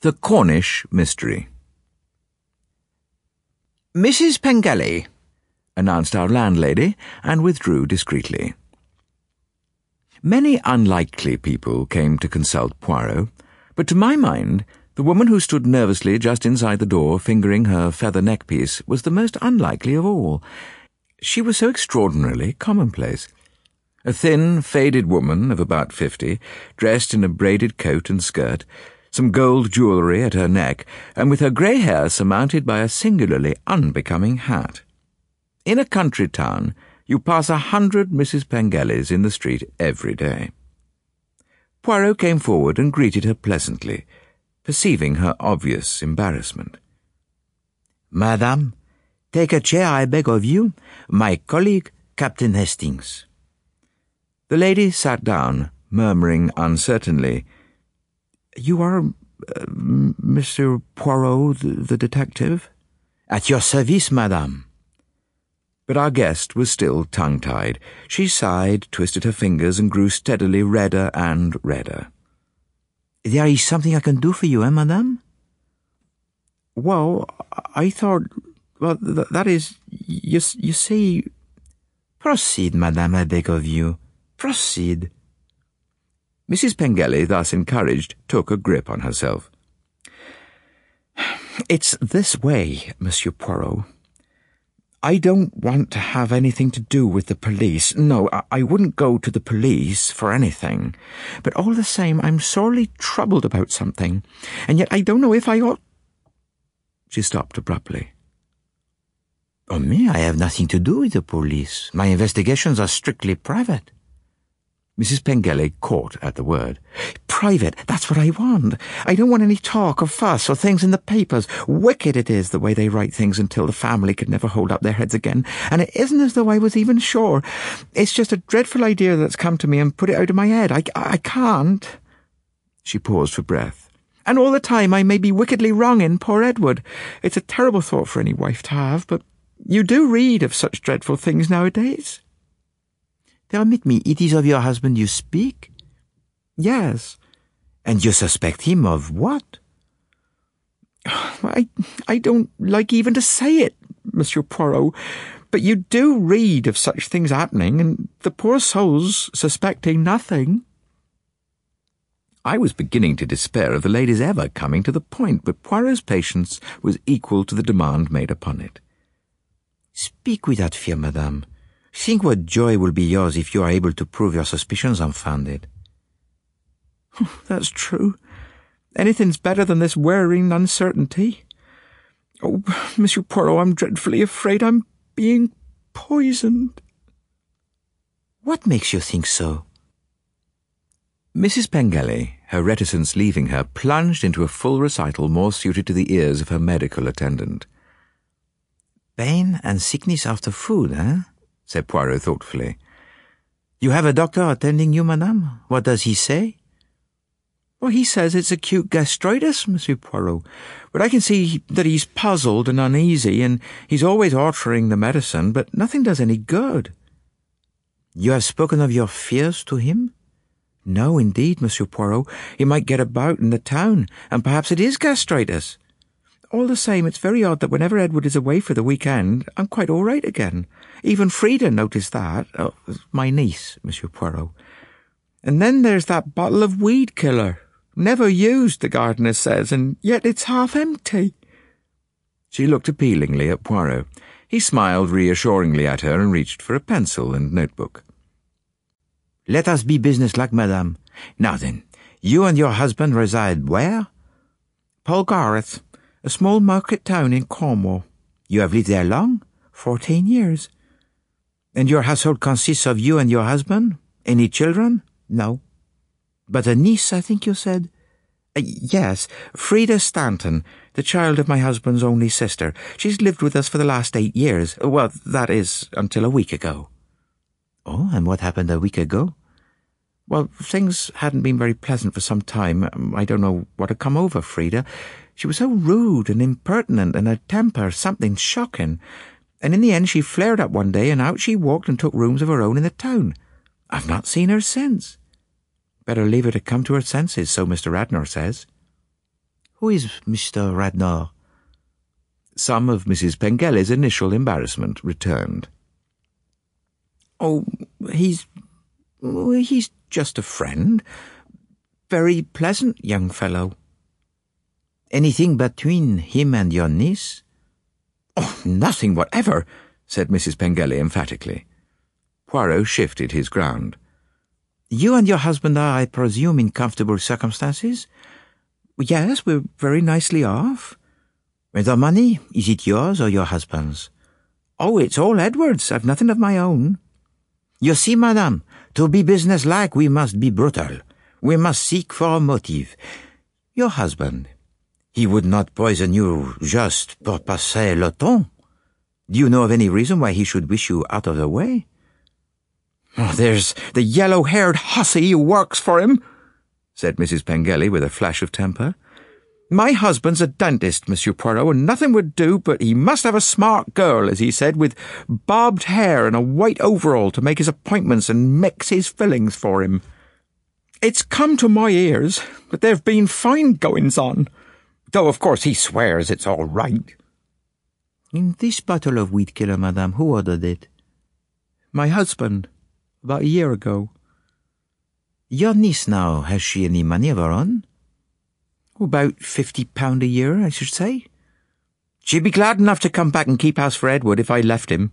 The Cornish Mystery. Mrs. Pengelly, announced our landlady, and withdrew discreetly. Many unlikely people came to consult Poirot, but to my mind, the woman who stood nervously just inside the door, fingering her feather neckpiece, was the most unlikely of all. She was so extraordinarily commonplace. A thin, faded woman of about fifty, dressed in a braided coat and skirt, some gold jewellery at her neck, and with her grey hair surmounted by a singularly unbecoming hat. In a country town, you pass a hundred Mrs. Pengellys in the street every day. Poirot came forward and greeted her pleasantly, perceiving her obvious embarrassment. Madame, take a chair, I beg of you. My colleague, Captain Hastings. The lady sat down, murmuring uncertainly, You are uh, Mr. Poirot, the, the detective? At your service, madame. But our guest was still tongue tied. She sighed, twisted her fingers, and grew steadily redder and redder. There is something I can do for you, eh, madame? Well, I thought. Well, th- that is. You, you see. Proceed, madame, I beg of you. Proceed. Mrs. Pengelly, thus encouraged, took a grip on herself. It's this way, Monsieur Poirot. I don't want to have anything to do with the police. No, I wouldn't go to the police for anything. But all the same, I'm sorely troubled about something, and yet I don't know if I ought. She stopped abruptly. Oh, me, I have nothing to do with the police. My investigations are strictly private. Mrs. Pengelly caught at the word. Private, that's what I want. I don't want any talk or fuss or things in the papers. Wicked it is the way they write things until the family could never hold up their heads again. And it isn't as though I was even sure. It's just a dreadful idea that's come to me and put it out of my head. I, I can't. She paused for breath. And all the time I may be wickedly wrong in poor Edward. It's a terrible thought for any wife to have, but you do read of such dreadful things nowadays. Permit me, it is of your husband you speak? Yes. And you suspect him of what? I, I don't like even to say it, Monsieur Poirot, but you do read of such things happening, and the poor soul's suspecting nothing. I was beginning to despair of the lady's ever coming to the point, but Poirot's patience was equal to the demand made upon it. Speak without fear, madame. Think what joy will be yours if you are able to prove your suspicions unfounded. That's true. Anything's better than this wearing uncertainty. Oh, Monsieur Poirot, I'm dreadfully afraid I'm being poisoned. What makes you think so? Mrs. Pengelly, her reticence leaving her, plunged into a full recital more suited to the ears of her medical attendant. Pain and sickness after food, eh? Said Poirot thoughtfully. You have a doctor attending you, madame? What does he say? Well, he says it's acute gastritis, Monsieur Poirot. But I can see that he's puzzled and uneasy, and he's always altering the medicine, but nothing does any good. You have spoken of your fears to him? No, indeed, Monsieur Poirot. He might get about in the town, and perhaps it is gastritis. All the same, it's very odd that whenever Edward is away for the weekend, I'm quite all right again. Even Frida noticed that. Oh, my niece, Monsieur Poirot. And then there's that bottle of weed killer. Never used, the gardener says, and yet it's half empty. She looked appealingly at Poirot. He smiled reassuringly at her and reached for a pencil and notebook. Let us be businesslike, madame. Now then, you and your husband reside where? Paul Polgarth, a small market town in Cornwall. You have lived there long? Fourteen years. And your household consists of you and your husband? Any children? No. But a niece, I think you said? Uh, yes, Frida Stanton, the child of my husband's only sister. She's lived with us for the last eight years. Well, that is, until a week ago. Oh, and what happened a week ago? Well, things hadn't been very pleasant for some time. I don't know what had come over Frida. She was so rude and impertinent, and her temper something shocking. And in the end, she flared up one day, and out she walked and took rooms of her own in the town. I've not seen her since. Better leave her to come to her senses, so Mr. Radnor says. Who is Mr. Radnor? Some of Mrs. Pengelly's initial embarrassment returned. Oh, he's. he's just a friend. Very pleasant young fellow. Anything between him and your niece? Oh, nothing whatever, said Mrs. Pengelly emphatically. Poirot shifted his ground. You and your husband are, I presume, in comfortable circumstances? Yes, we're very nicely off. The money, is it yours or your husband's? Oh, it's all Edward's. I've nothing of my own. You see, madame, to be businesslike, we must be brutal. We must seek for a motive. Your husband, he would not poison you just pour passer le temps. Do you know of any reason why he should wish you out of the way? Oh, there's the yellow-haired hussy who works for him, said Mrs. Pengelly with a flash of temper. My husband's a dentist, Monsieur Poirot, and nothing would do, but he must have a smart girl, as he said, with bobbed hair and a white overall to make his appointments and mix his fillings for him. It's come to my ears that there've been fine goings on, though of course he swears it's all right. In this bottle of weed killer, madame, who ordered it? My husband, about a year ago. Your niece now, has she any money of her own? About fifty pound a year, I should say. She'd be glad enough to come back and keep house for Edward if I left him.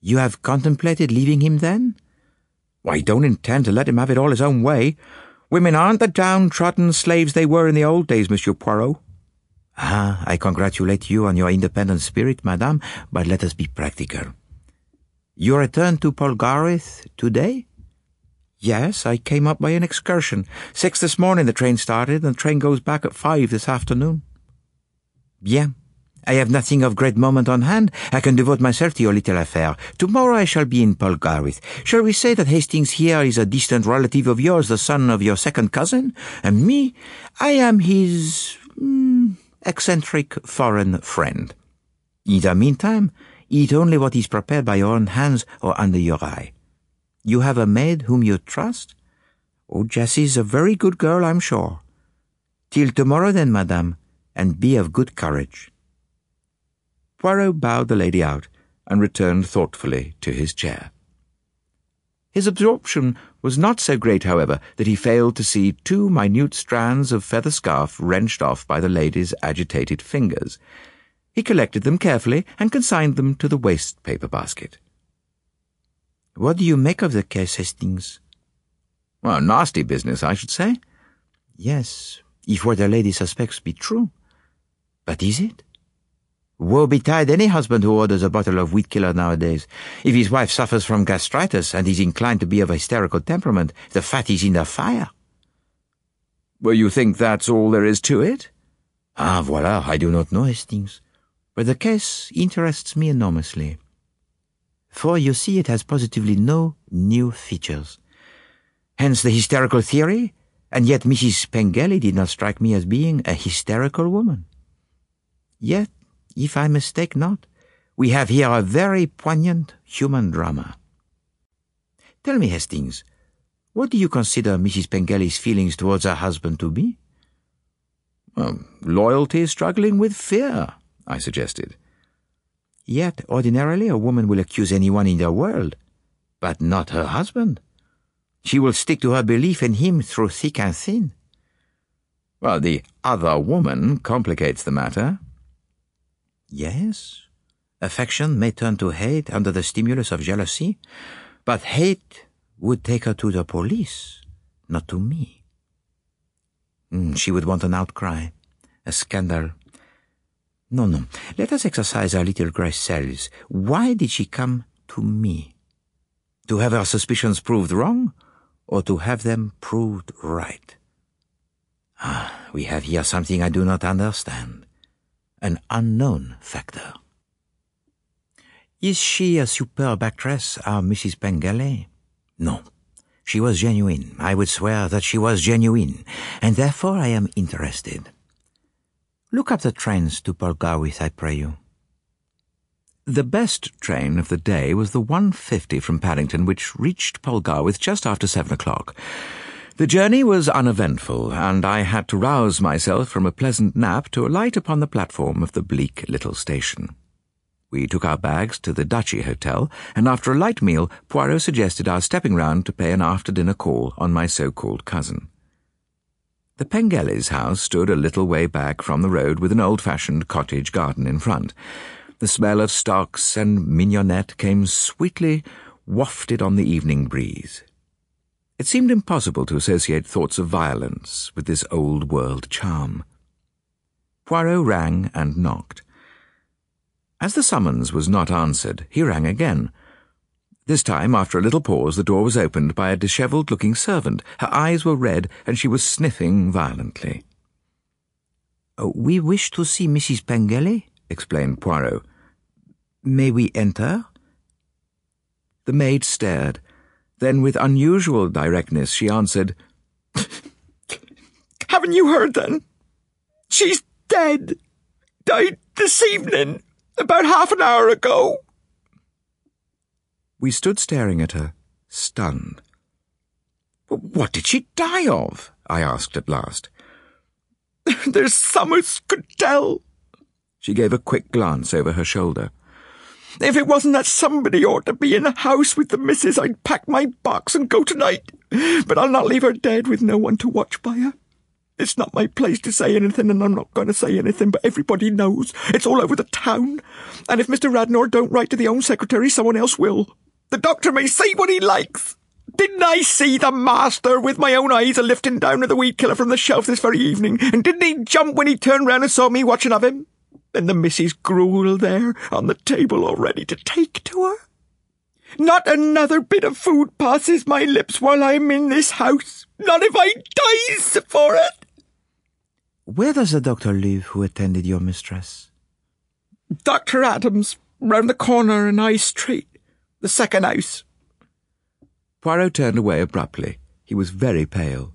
You have contemplated leaving him then? I don't intend to let him have it all his own way. Women aren't the downtrodden slaves they were in the old days, Monsieur Poirot. Ah, I congratulate you on your independent spirit, madame, but let us be practical. You return to Polgarth today? Yes, I came up by an excursion. Six this morning the train started, and the train goes back at five this afternoon. Bien. I have nothing of great moment on hand. I can devote myself to your little affair. Tomorrow I shall be in Polgarth. Shall we say that Hastings here is a distant relative of yours, the son of your second cousin? And me, I am his mm, eccentric foreign friend. In the meantime, eat only what is prepared by your own hands or under your eye. You have a maid whom you trust? Oh, Jessie's a very good girl, I'm sure. Till tomorrow then, madame, and be of good courage. Poirot bowed the lady out and returned thoughtfully to his chair. His absorption was not so great, however, that he failed to see two minute strands of feather scarf wrenched off by the lady's agitated fingers. He collected them carefully and consigned them to the waste paper basket. What do you make of the case, Hastings? Well, nasty business, I should say. Yes, if what the lady suspects be true. But is it? Woe betide any husband who orders a bottle of weed killer nowadays. If his wife suffers from gastritis and is inclined to be of a hysterical temperament, the fat is in the fire. Well, you think that's all there is to it? Ah, voila, I do not know, Hastings. But the case interests me enormously for you see it has positively no new features. Hence the hysterical theory, and yet Mrs. Pengelly did not strike me as being a hysterical woman. Yet, if I mistake not, we have here a very poignant human drama. Tell me, Hastings, what do you consider Mrs. Pengelly's feelings towards her husband to be? Loyalty struggling with fear, I suggested. Yet, ordinarily, a woman will accuse anyone in the world, but not her husband. She will stick to her belief in him through thick and thin. Well, the other woman complicates the matter. Yes, affection may turn to hate under the stimulus of jealousy, but hate would take her to the police, not to me. Mm, she would want an outcry, a scandal, no, no. Let us exercise our little gray cells. Why did she come to me? To have her suspicions proved wrong, or to have them proved right? Ah, we have here something I do not understand. An unknown factor. Is she a superb actress, our Mrs. Pengelly? No. She was genuine. I would swear that she was genuine, and therefore I am interested. Look up the trains to Polgarth, I pray you. The best train of the day was the 150 from Paddington, which reached Polgarth just after seven o'clock. The journey was uneventful, and I had to rouse myself from a pleasant nap to alight upon the platform of the bleak little station. We took our bags to the Duchy Hotel, and after a light meal, Poirot suggested our stepping round to pay an after-dinner call on my so-called cousin. The Pengelly's house stood a little way back from the road with an old-fashioned cottage garden in front. The smell of stocks and mignonette came sweetly wafted on the evening breeze. It seemed impossible to associate thoughts of violence with this old-world charm. Poirot rang and knocked. As the summons was not answered, he rang again. This time, after a little pause, the door was opened by a dishevelled-looking servant. Her eyes were red, and she was sniffing violently. Oh, we wish to see Mrs. Pengelly, explained Poirot. May we enter? The maid stared. Then, with unusual directness, she answered, Haven't you heard then? She's dead. Died this evening, about half an hour ago. We stood staring at her, stunned. What did she die of? I asked at last. There's some could tell. She gave a quick glance over her shoulder. If it wasn't that somebody ought to be in the house with the missus, I'd pack my box and go tonight. But I'll not leave her dead with no one to watch by her. It's not my place to say anything, and I'm not going to say anything, but everybody knows. It's all over the town. And if Mr. Radnor don't write to the Home Secretary, someone else will. The doctor may say what he likes. Didn't I see the master with my own eyes a lifting down of the weed killer from the shelf this very evening? And didn't he jump when he turned round and saw me watching of him? And the missus gruel there on the table all ready to take to her. Not another bit of food passes my lips while I'm in this house, not if I dies for it. Where does the doctor live who attended your mistress? Dr. Adams, round the corner in High Street, the second house. Poirot turned away abruptly. He was very pale.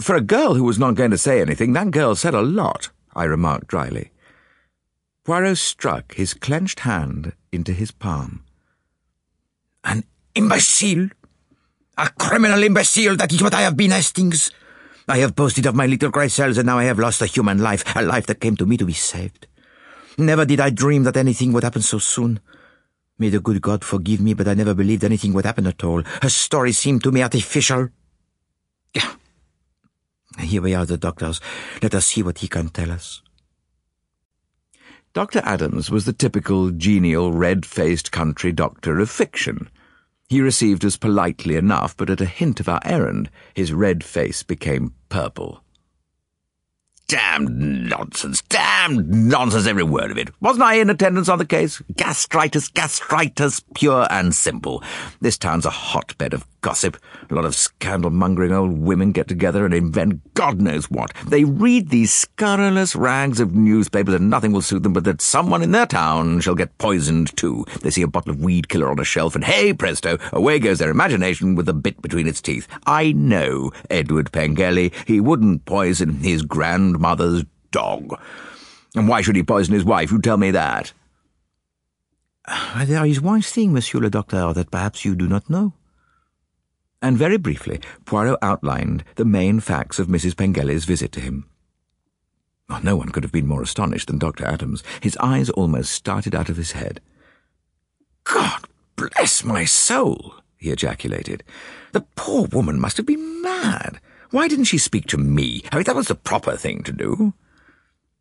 For a girl who was not going to say anything, that girl said a lot. I remarked dryly. Poirot struck his clenched hand into his palm. An imbecile! A criminal imbecile, that is what I have been, Hastings. I have boasted of my little grey cells, and now I have lost a human life, a life that came to me to be saved. Never did I dream that anything would happen so soon. May the good God forgive me, but I never believed anything would happen at all. Her story seemed to me artificial. Here we are, the doctors. Let us see what he can tell us. Dr. Adams was the typical genial, red-faced country doctor of fiction. He received us politely enough, but at a hint of our errand, his red face became purple. Damned nonsense, damned nonsense, every word of it. Wasn't I in attendance on the case? Gastritis, gastritis, pure and simple. This town's a hotbed of gossip. A lot of scandal-mongering old women get together and invent God knows what. They read these scurrilous rags of newspapers and nothing will suit them but that someone in their town shall get poisoned too. They see a bottle of weed killer on a shelf and hey presto, away goes their imagination with a bit between its teeth. I know Edward Pengelly. He wouldn't poison his grandmother's dog. And why should he poison his wife? You tell me that. There is one thing, Monsieur le Docteur, that perhaps you do not know and very briefly Poirot outlined the main facts of Mrs. Pengelly's visit to him. Oh, no one could have been more astonished than Dr. Adams. His eyes almost started out of his head. God bless my soul, he ejaculated. The poor woman must have been mad. Why didn't she speak to me? I mean, that was the proper thing to do.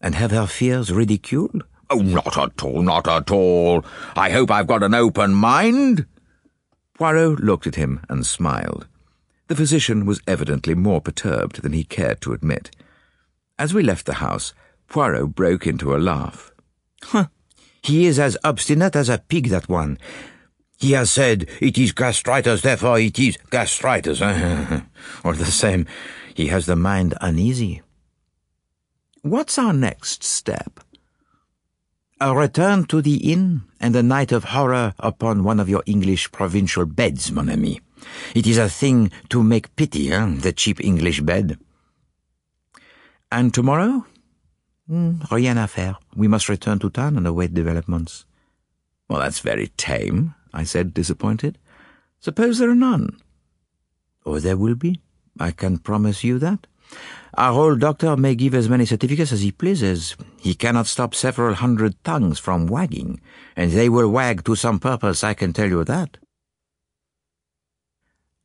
And have her fears ridiculed? Oh, not at all, not at all. I hope I've got an open mind. Poirot looked at him and smiled. The physician was evidently more perturbed than he cared to admit. As we left the house, Poirot broke into a laugh. Huh. He is as obstinate as a pig, that one. He has said, it is gastritis, therefore it is gastritis. or the same, he has the mind uneasy. What's our next step? A return to the inn and a night of horror upon one of your English provincial beds, mon ami. It is a thing to make pity, eh, the cheap English bed. And tomorrow? Mm, rien à faire. We must return to town and await developments. Well, that's very tame, I said, disappointed. Suppose there are none. Or there will be. I can promise you that. Our old doctor may give as many certificates as he pleases. He cannot stop several hundred tongues from wagging, and they will wag to some purpose, I can tell you that.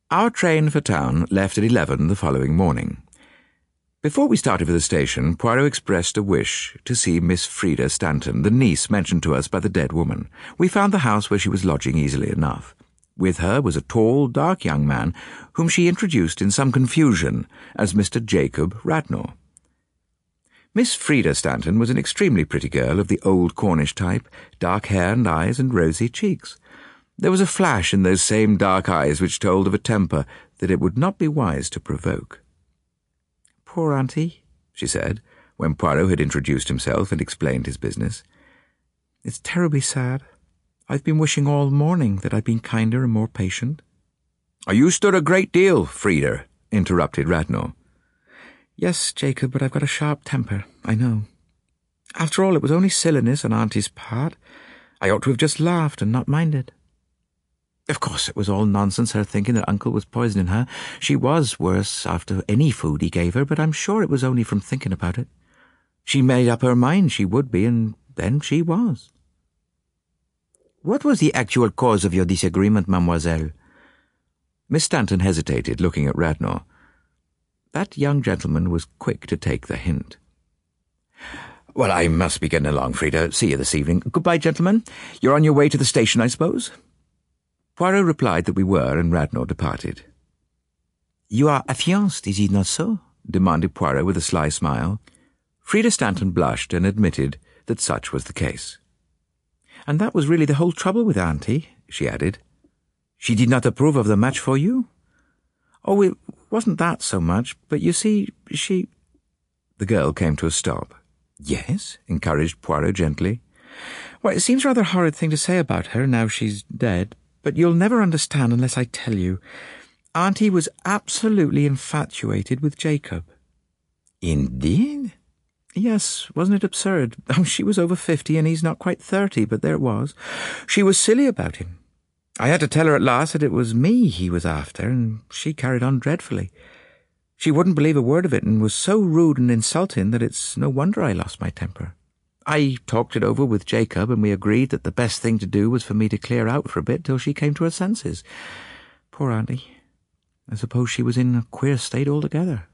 Our train for town left at eleven the following morning. Before we started for the station, Poirot expressed a wish to see Miss Frida Stanton, the niece mentioned to us by the dead woman. We found the house where she was lodging easily enough. With her was a tall, dark young man, whom she introduced in some confusion as Mr. Jacob Radnor. Miss Frida Stanton was an extremely pretty girl of the old Cornish type, dark hair and eyes and rosy cheeks. There was a flash in those same dark eyes which told of a temper that it would not be wise to provoke. Poor auntie, she said, when Poirot had introduced himself and explained his business. It's terribly sad. I've been wishing all morning that I'd been kinder and more patient. You stood a great deal, Frida, interrupted Radnor. Yes, Jacob, but I've got a sharp temper, I know. After all, it was only silliness on Auntie's part. I ought to have just laughed and not minded. Of course, it was all nonsense, her thinking that Uncle was poisoning her. She was worse after any food he gave her, but I'm sure it was only from thinking about it. She made up her mind she would be, and then she was. What was the actual cause of your disagreement, mademoiselle? Miss Stanton hesitated, looking at Radnor. That young gentleman was quick to take the hint. Well, I must be getting along, Frida. See you this evening. Goodbye, gentlemen. You're on your way to the station, I suppose? Poirot replied that we were, and Radnor departed. You are affianced, is it not so? demanded Poirot with a sly smile. Frida Stanton blushed and admitted that such was the case. And that was really the whole trouble with Auntie, she added. She did not approve of the match for you? Oh, it wasn't that so much, but you see, she... The girl came to a stop. Yes, encouraged Poirot gently. Well, it seems rather a horrid thing to say about her now she's dead, but you'll never understand unless I tell you. Auntie was absolutely infatuated with Jacob. Indeed? Yes, wasn't it absurd? Oh, she was over fifty and he's not quite thirty, but there it was. She was silly about him. I had to tell her at last that it was me he was after, and she carried on dreadfully. She wouldn't believe a word of it and was so rude and insulting that it's no wonder I lost my temper. I talked it over with Jacob, and we agreed that the best thing to do was for me to clear out for a bit till she came to her senses. Poor Auntie. I suppose she was in a queer state altogether.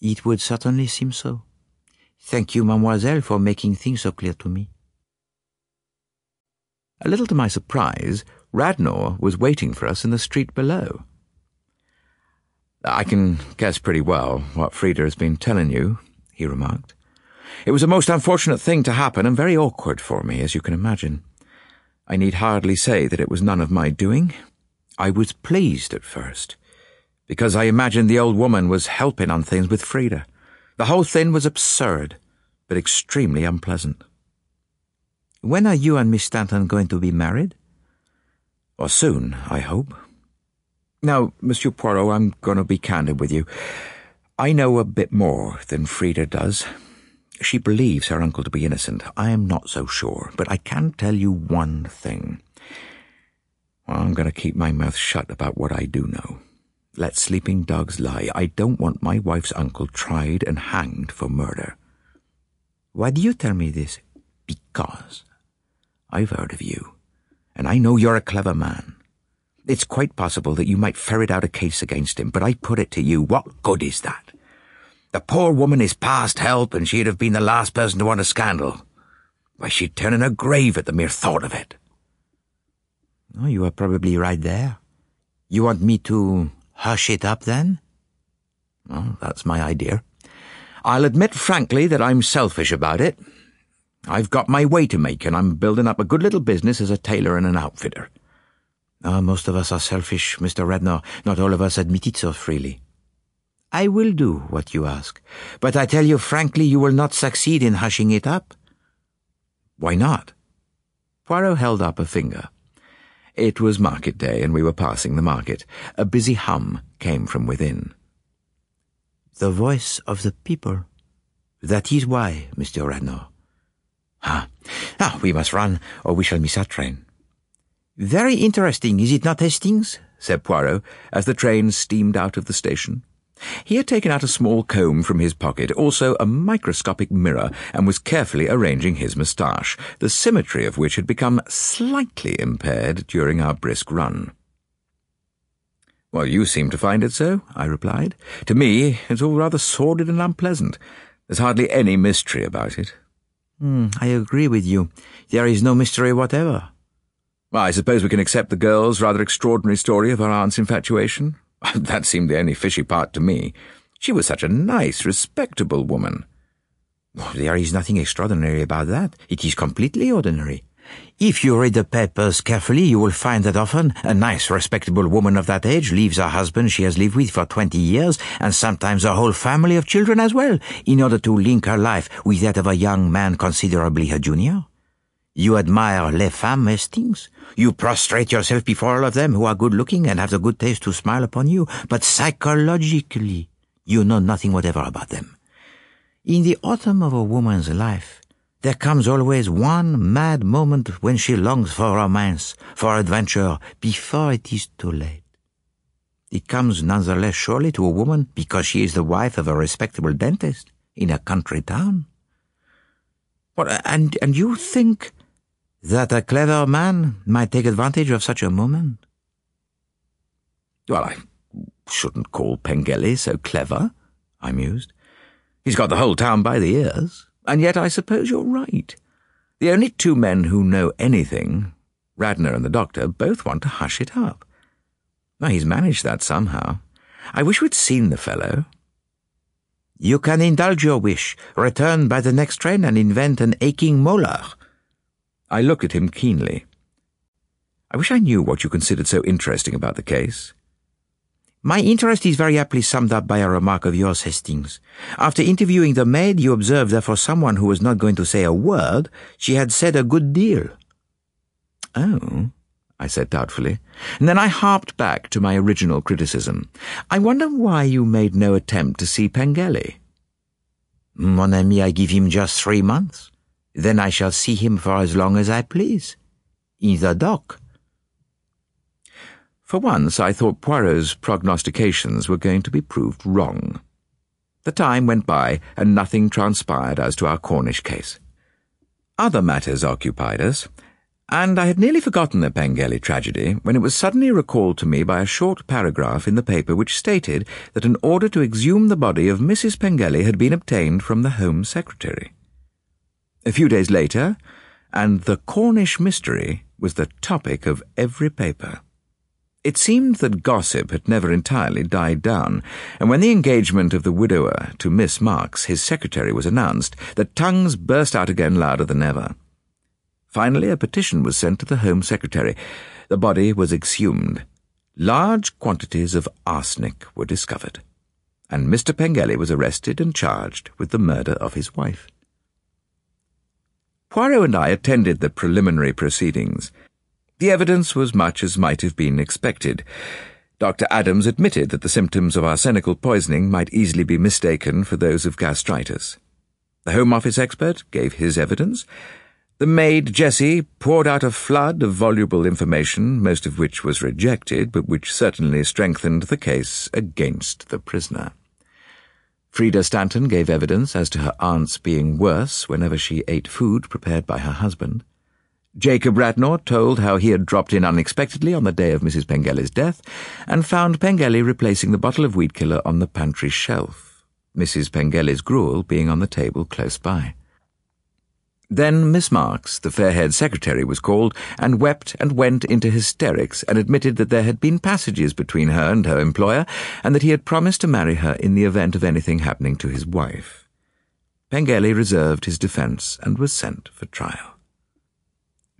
It would certainly seem so. Thank you, mademoiselle, for making things so clear to me. A little to my surprise, Radnor was waiting for us in the street below. I can guess pretty well what Frida has been telling you, he remarked. It was a most unfortunate thing to happen and very awkward for me, as you can imagine. I need hardly say that it was none of my doing. I was pleased at first, because I imagined the old woman was helping on things with Frida. The whole thing was absurd, but extremely unpleasant. When are you and Miss Stanton going to be married? Or soon, I hope. Now, Monsieur Poirot, I'm going to be candid with you. I know a bit more than Frida does. She believes her uncle to be innocent. I am not so sure, but I can tell you one thing. Well, I'm going to keep my mouth shut about what I do know. Let sleeping dogs lie. I don't want my wife's uncle tried and hanged for murder. Why do you tell me this? Because I've heard of you, and I know you're a clever man. It's quite possible that you might ferret out a case against him, but I put it to you, what good is that? The poor woman is past help, and she'd have been the last person to want a scandal. Why, she'd turn in her grave at the mere thought of it. Oh, you are probably right there. You want me to hush it up, then? Well, that's my idea. I'll admit frankly that I'm selfish about it. I've got my way to make, and I'm building up a good little business as a tailor and an outfitter. Ah, most of us are selfish, Mr. Radnor. Not all of us admit it so freely. I will do what you ask, but I tell you frankly you will not succeed in hushing it up. Why not? Poirot held up a finger. It was market day, and we were passing the market. A busy hum came from within. The voice of the people. That is why, Mr. Radnor. Ah, ah, we must run, or we shall miss our train. Very interesting, is it not, Hastings? said Poirot, as the train steamed out of the station. He had taken out a small comb from his pocket, also a microscopic mirror, and was carefully arranging his moustache, the symmetry of which had become slightly impaired during our brisk run. Well, you seem to find it so, I replied. To me, it's all rather sordid and unpleasant. There's hardly any mystery about it. Mm, I agree with you. There is no mystery whatever. Well, I suppose we can accept the girl's rather extraordinary story of her aunt's infatuation. that seemed the only fishy part to me. She was such a nice, respectable woman. there is nothing extraordinary about that. It is completely ordinary. If you read the papers carefully, you will find that often a nice, respectable woman of that age leaves her husband she has lived with for twenty years, and sometimes a whole family of children as well, in order to link her life with that of a young man considerably her junior. You admire les femmes, Hastings. You prostrate yourself before all of them who are good looking and have the good taste to smile upon you, but psychologically, you know nothing whatever about them. In the autumn of a woman's life, there comes always one mad moment when she longs for romance, for adventure, before it is too late. It comes none the less surely to a woman because she is the wife of a respectable dentist in a country town. What, and, and you think that a clever man might take advantage of such a moment? Well, I shouldn't call Pengelly so clever, I mused. He's got the whole town by the ears. And yet I suppose you're right. The only two men who know anything, Radnor and the doctor, both want to hush it up. Now, he's managed that somehow. I wish we'd seen the fellow. You can indulge your wish, return by the next train and invent an aching molar. I looked at him keenly. I wish I knew what you considered so interesting about the case. My interest is very aptly summed up by a remark of yours, Hastings. After interviewing the maid, you observed that for someone who was not going to say a word, she had said a good deal. Oh, I said doubtfully, and then I harped back to my original criticism. I wonder why you made no attempt to see Pengelly. Mon ami, I give him just three months. Then I shall see him for as long as I please. In the dock. For once, I thought Poirot's prognostications were going to be proved wrong. The time went by, and nothing transpired as to our Cornish case. Other matters occupied us, and I had nearly forgotten the Pengelly tragedy when it was suddenly recalled to me by a short paragraph in the paper which stated that an order to exhume the body of Mrs. Pengelly had been obtained from the Home Secretary. A few days later, and the Cornish mystery was the topic of every paper. It seemed that gossip had never entirely died down, and when the engagement of the widower to Miss Marks, his secretary, was announced, the tongues burst out again louder than ever. Finally, a petition was sent to the Home Secretary. The body was exhumed. Large quantities of arsenic were discovered, and Mr. Pengelly was arrested and charged with the murder of his wife. Poirot and I attended the preliminary proceedings. The evidence was much as might have been expected. Dr. Adams admitted that the symptoms of arsenical poisoning might easily be mistaken for those of gastritis. The Home Office expert gave his evidence. The maid, Jessie, poured out a flood of voluble information, most of which was rejected, but which certainly strengthened the case against the prisoner. Frida Stanton gave evidence as to her aunt's being worse whenever she ate food prepared by her husband. Jacob Radnor told how he had dropped in unexpectedly on the day of Mrs. Pengelly's death and found Pengelly replacing the bottle of weed killer on the pantry shelf, Mrs. Pengelly's gruel being on the table close by. Then Miss Marks, the fair-haired secretary, was called and wept and went into hysterics and admitted that there had been passages between her and her employer and that he had promised to marry her in the event of anything happening to his wife. Pengelly reserved his defence and was sent for trial.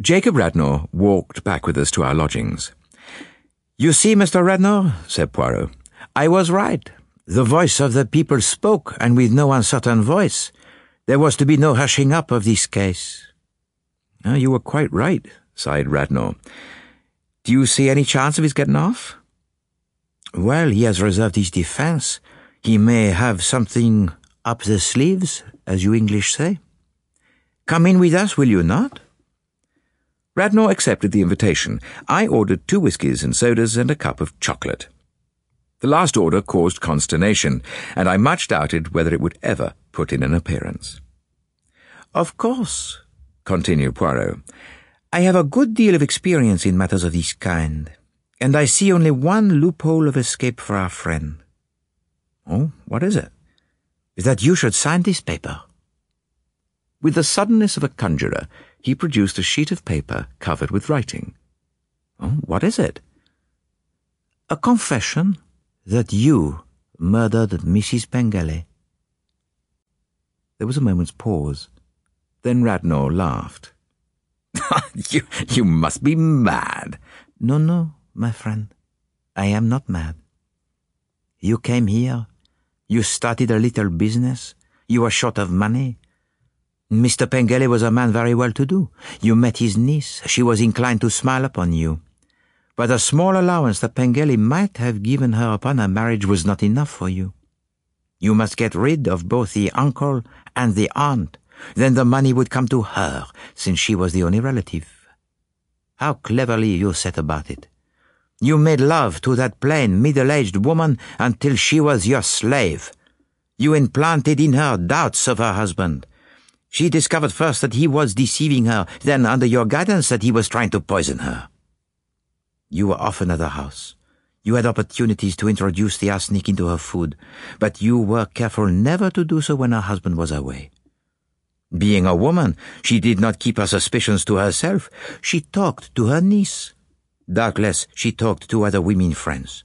Jacob Radnor walked back with us to our lodgings. You see, Mr. Radnor, said Poirot, I was right. The voice of the people spoke, and with no uncertain voice. There was to be no hushing up of this case. Oh, you were quite right, sighed Radnor. Do you see any chance of his getting off? Well, he has reserved his defense. He may have something up the sleeves, as you English say. Come in with us, will you not? Radnor accepted the invitation. I ordered two whiskies and sodas and a cup of chocolate. The last order caused consternation, and I much doubted whether it would ever put in an appearance. Of course, continued Poirot, I have a good deal of experience in matters of this kind, and I see only one loophole of escape for our friend. Oh, what is it? Is that you should sign this paper. With the suddenness of a conjurer, he produced a sheet of paper covered with writing. Oh, what is it? A confession that you murdered Mrs. Pengelly. There was a moment's pause. Then Radnor laughed. you, you must be mad. No, no, my friend. I am not mad. You came here. You started a little business. You were short of money. Mr. Pengelly was a man very well to do. You met his niece. She was inclined to smile upon you. But a small allowance that Pengelly might have given her upon her marriage was not enough for you. You must get rid of both the uncle and the aunt. Then the money would come to her, since she was the only relative. How cleverly you set about it. You made love to that plain, middle-aged woman until she was your slave. You implanted in her doubts of her husband. She discovered first that he was deceiving her, then under your guidance that he was trying to poison her. You were often at her house. You had opportunities to introduce the arsenic into her food, but you were careful never to do so when her husband was away. Being a woman, she did not keep her suspicions to herself. She talked to her niece. Doubtless, she talked to other women friends.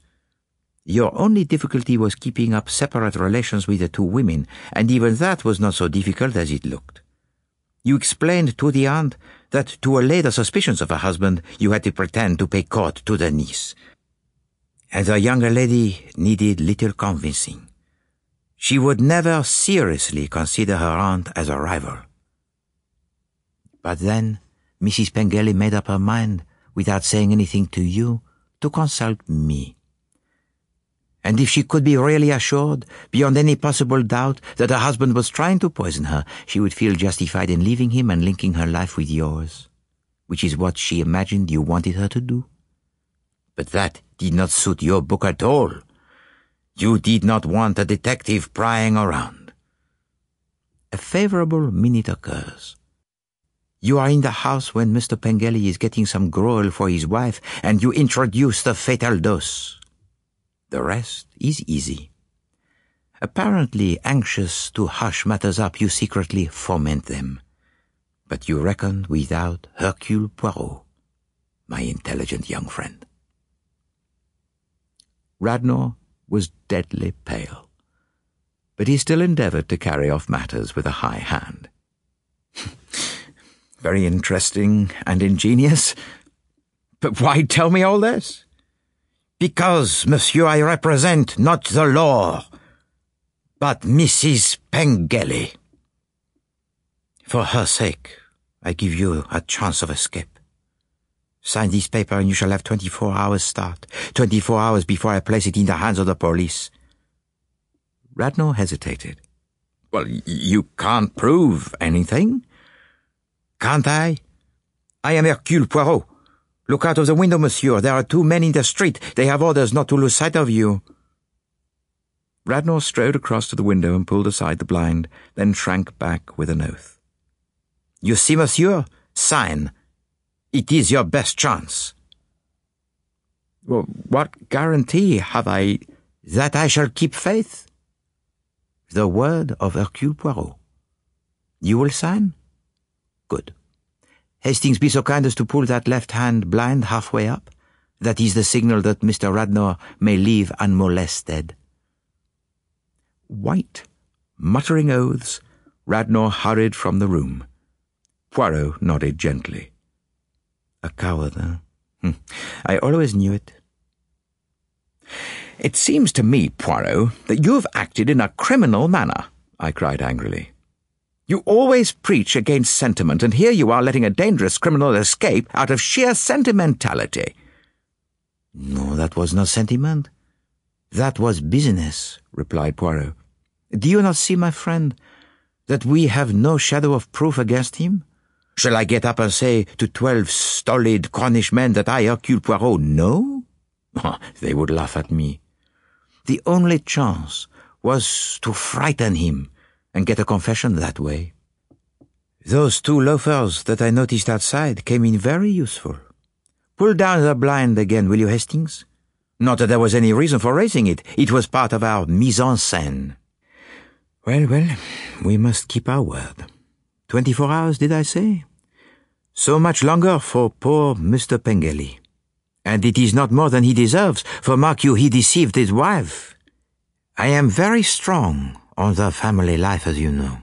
Your only difficulty was keeping up separate relations with the two women, and even that was not so difficult as it looked. You explained to the aunt that to allay the suspicions of her husband, you had to pretend to pay court to the niece. And the younger lady needed little convincing. She would never seriously consider her aunt as a rival. But then Mrs. Pengelly made up her mind, without saying anything to you, to consult me and if she could be really assured, beyond any possible doubt, that her husband was trying to poison her, she would feel justified in leaving him and linking her life with yours, which is what she imagined you wanted her to do. But that did not suit your book at all. You did not want a detective prying around. A favorable minute occurs. You are in the house when Mr. Pengelly is getting some gruel for his wife, and you introduce the fatal dose. The rest is easy. Apparently anxious to hush matters up, you secretly foment them. But you reckon without Hercule Poirot, my intelligent young friend. Radnor was deadly pale, but he still endeavoured to carry off matters with a high hand. Very interesting and ingenious. But why tell me all this? Because, monsieur, I represent not the law, but Mrs. Pengelly. For her sake, I give you a chance of escape. Sign this paper and you shall have 24 hours start, 24 hours before I place it in the hands of the police. Radnor hesitated. Well, you can't prove anything. Can't I? I am Hercule Poirot. Look out of the window, monsieur. There are two men in the street. They have orders not to lose sight of you. Radnor strode across to the window and pulled aside the blind, then shrank back with an oath. You see, monsieur? Sign. It is your best chance. What guarantee have I that I shall keep faith? The word of Hercule Poirot. You will sign? Good. Hastings, be so kind as to pull that left hand blind halfway up. That is the signal that Mr. Radnor may leave unmolested. White, muttering oaths, Radnor hurried from the room. Poirot nodded gently. A coward, huh? Hm. I always knew it. It seems to me, Poirot, that you have acted in a criminal manner, I cried angrily. You always preach against sentiment, and here you are letting a dangerous criminal escape out of sheer sentimentality. No, that was not sentiment. That was business, replied Poirot. Do you not see, my friend, that we have no shadow of proof against him? Shall I get up and say to twelve stolid Cornish men that I, Hercule Poirot, no? they would laugh at me. The only chance was to frighten him and get a confession that way. Those two loafers that I noticed outside came in very useful. Pull down the blind again, will you, Hastings? Not that there was any reason for raising it. It was part of our mise en scène. Well, well, we must keep our word. Twenty-four hours, did I say? So much longer for poor Mr. Pengelly. And it is not more than he deserves, for mark you, he deceived his wife. I am very strong on the family life, as you know.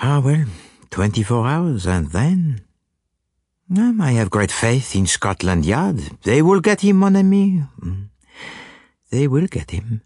Ah, well, twenty-four hours, and then... Um, I have great faith in Scotland Yard. They will get him, mon ami. Mm. They will get him.